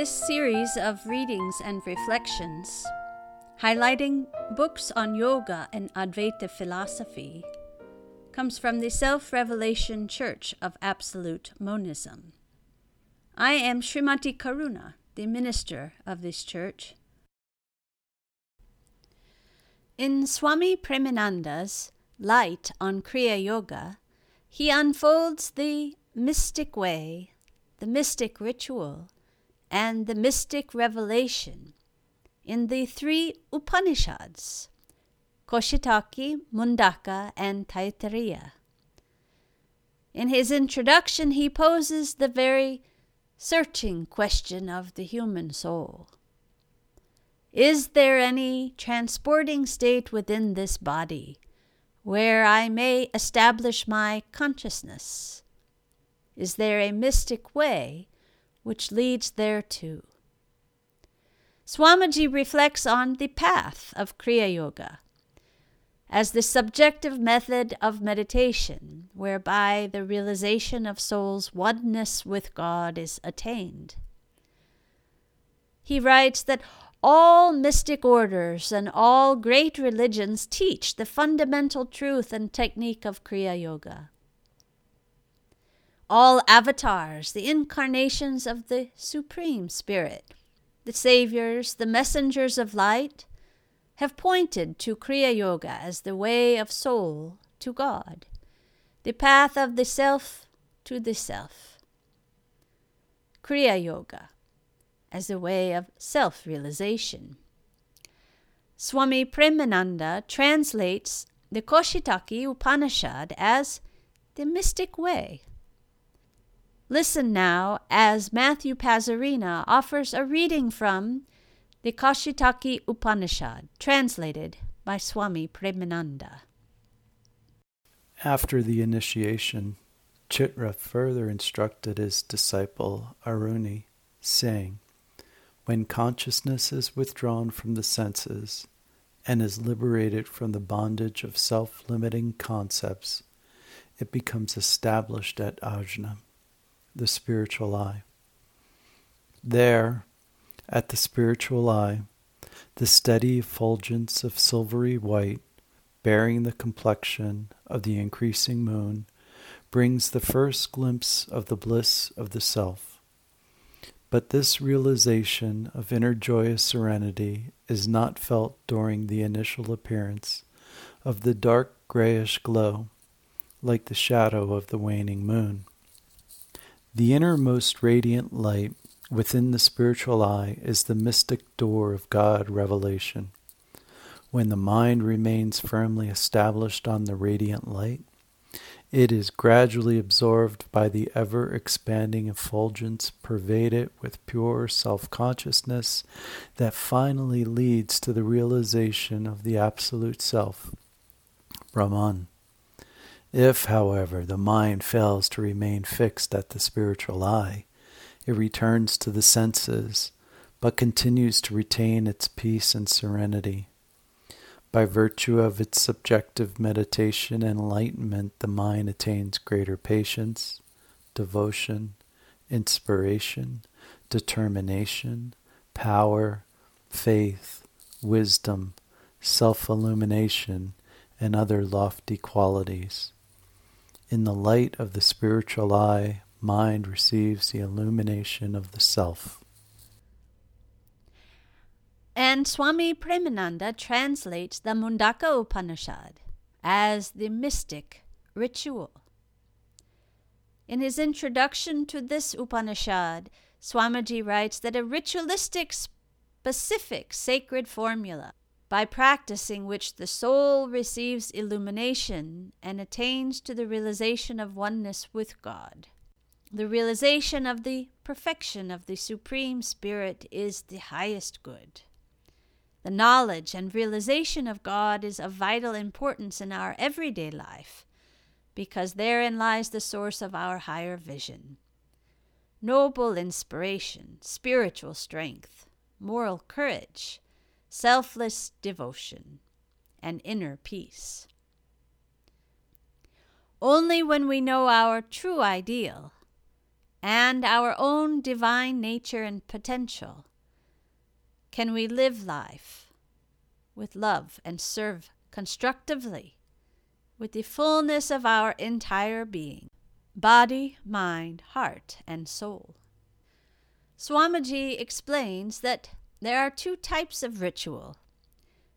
This series of readings and reflections, highlighting books on yoga and Advaita philosophy, comes from the Self Revelation Church of Absolute Monism. I am Srimati Karuna, the minister of this church. In Swami Premananda's Light on Kriya Yoga, he unfolds the mystic way, the mystic ritual, and the mystic revelation in the three Upanishads Kaushitaki, Mundaka, and Taittiriya. In his introduction, he poses the very searching question of the human soul. Is there any transporting state within this body where I may establish my consciousness? Is there a mystic way which leads thereto? Swamiji reflects on the path of Kriya Yoga as the subjective method of meditation whereby the realization of soul's oneness with God is attained. He writes that all mystic orders and all great religions teach the fundamental truth and technique of Kriya Yoga. All avatars, the incarnations of the Supreme Spirit, the saviors, the messengers of light, have pointed to Kriya Yoga as the way of soul to God, the path of the self to the self. Kriya Yoga as the way of self realization. Swami Premananda translates the Kaushitaki Upanishad as the mystic way. Listen now as Matthew Pazarina offers a reading from the Kaushitaki Upanishad, translated by Swami Premananda. After the initiation, Chitra further instructed his disciple Aruni, saying, When consciousness is withdrawn from the senses and is liberated from the bondage of self limiting concepts, it becomes established at ajna, the spiritual eye. There, at the spiritual eye, the steady effulgence of silvery white, bearing the complexion of the increasing moon, brings the first glimpse of the bliss of the self. But this realization of inner joyous serenity is not felt during the initial appearance of the dark grayish glow, like the shadow of the waning moon. The innermost radiant light Within the spiritual eye is the mystic door of God revelation. When the mind remains firmly established on the radiant light, it is gradually absorbed by the ever expanding effulgence pervaded with pure self consciousness that finally leads to the realization of the Absolute Self, Brahman. If, however, the mind fails to remain fixed at the spiritual eye, it returns to the senses, but continues to retain its peace and serenity. By virtue of its subjective meditation and enlightenment, the mind attains greater patience, devotion, inspiration, determination, power, faith, wisdom, self illumination, and other lofty qualities. In the light of the spiritual eye, mind receives the illumination of the self. And Swami Premananda translates the Mundaka Upanishad as the mystic ritual. In his introduction to this Upanishad, Swamiji writes that a ritualistic, specific sacred formula by practicing which the soul receives illumination and attains to the realization of oneness with God. The realization of the perfection of the Supreme Spirit is the highest good. The knowledge and realization of God is of vital importance in our everyday life because therein lies the source of our higher vision. Noble inspiration, spiritual strength, moral courage, selfless devotion, and inner peace. Only when we know our true ideal and our own divine nature and potential can we live life with love and serve constructively with the fullness of our entire being body, mind, heart, and soul. Swamiji explains that there are two types of ritual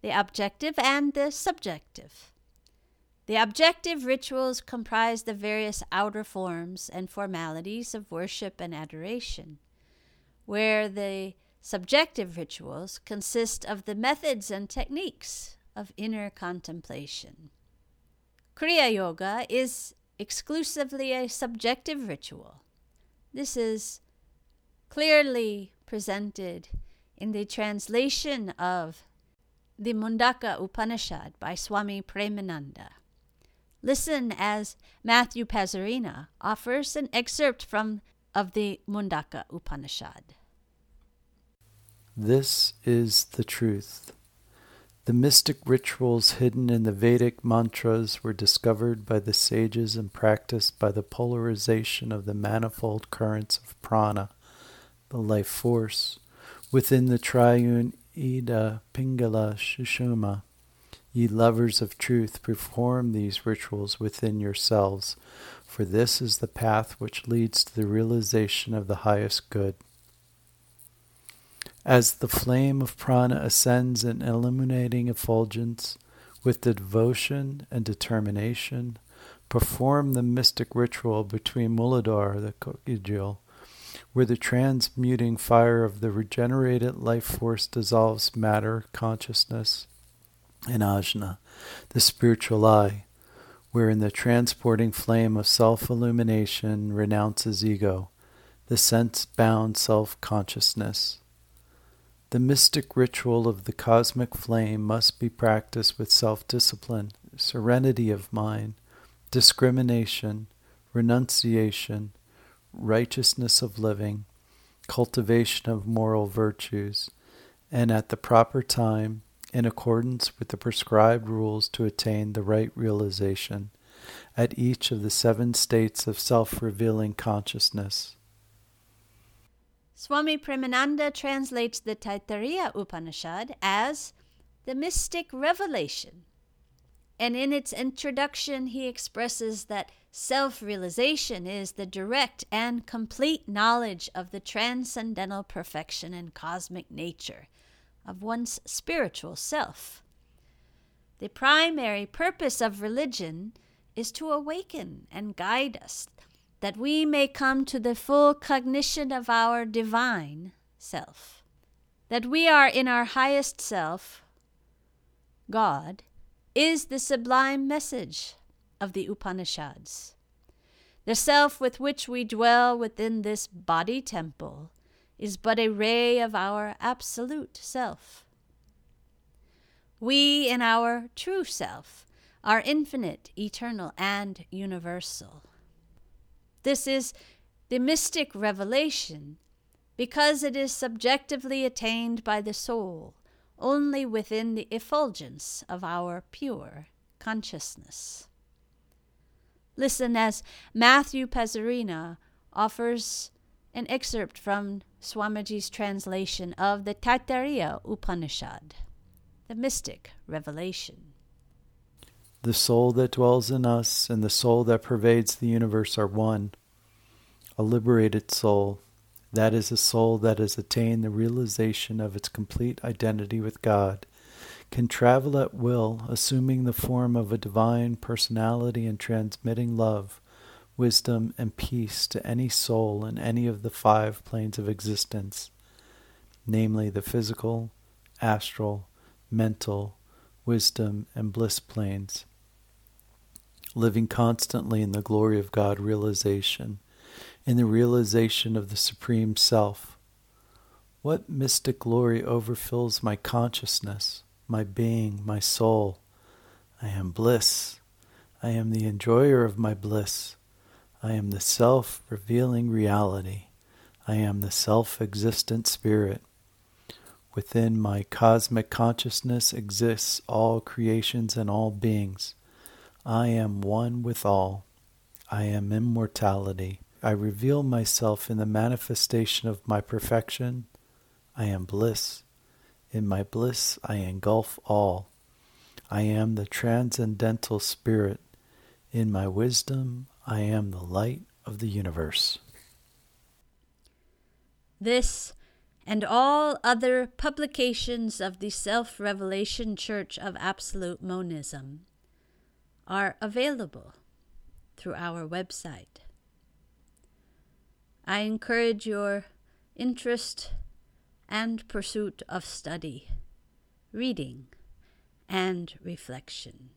the objective and the subjective. The objective rituals comprise the various outer forms and formalities of worship and adoration, where the subjective rituals consist of the methods and techniques of inner contemplation. Kriya Yoga is exclusively a subjective ritual. This is clearly presented in the translation of the Mundaka Upanishad by Swami Premananda. Listen as Matthew Pazarina offers an excerpt from of the Mundaka Upanishad. This is the truth. The mystic rituals hidden in the Vedic mantras were discovered by the sages and practiced by the polarization of the manifold currents of prana, the life force, within the triune Ida Pingala Sushumna. Ye lovers of truth, perform these rituals within yourselves, for this is the path which leads to the realization of the highest good. As the flame of prana ascends in illuminating effulgence, with devotion and determination, perform the mystic ritual between Muladhara, the coccygeal, where the transmuting fire of the regenerated life force dissolves matter, consciousness, and ajna, the spiritual eye, wherein the transporting flame of self illumination renounces ego, the sense bound self consciousness. The mystic ritual of the cosmic flame must be practiced with self discipline, serenity of mind, discrimination, renunciation, righteousness of living, cultivation of moral virtues, and at the proper time, in accordance with the prescribed rules to attain the right realization at each of the seven states of self revealing consciousness. Swami Premananda translates the Taittiriya Upanishad as the mystic revelation. And in its introduction, he expresses that self realization is the direct and complete knowledge of the transcendental perfection and cosmic nature of one's spiritual self. The primary purpose of religion is to awaken and guide us that we may come to the full cognition of our divine self, that we are in our highest self, God, is the sublime message of the Upanishads. The self with which we dwell within this body temple is but a ray of our absolute self. We, in our true self, are infinite, eternal, and universal. This is the mystic revelation because it is subjectively attained by the soul only within the effulgence of our pure consciousness. Listen as Matthew Pazarina offers an excerpt from Swamiji's translation of the Taittiriya Upanishad, the mystic revelation. The soul that dwells in us and the soul that pervades the universe are one. A liberated soul, that is a soul that has attained the realization of its complete identity with God, can travel at will, assuming the form of a divine personality and transmitting love, wisdom, and peace to any soul in any of the five planes of existence, namely the physical, astral, mental, wisdom, and bliss planes living constantly in the glory of God realization, in the realization of the Supreme Self. What mystic glory overfills my consciousness, my being, my soul? I am bliss. I am the enjoyer of my bliss. I am the self revealing reality. I am the self existent spirit. Within my cosmic consciousness exists all creations and all beings. I am one with all. I am immortality. I reveal myself in the manifestation of my perfection. I am bliss. In my bliss, I engulf all. I am the transcendental spirit. In my wisdom, I am the light of the universe. This and all other publications of the Self Revelation Church of Absolute Monism are available through our website. I encourage your interest and pursuit of study, reading, and reflection.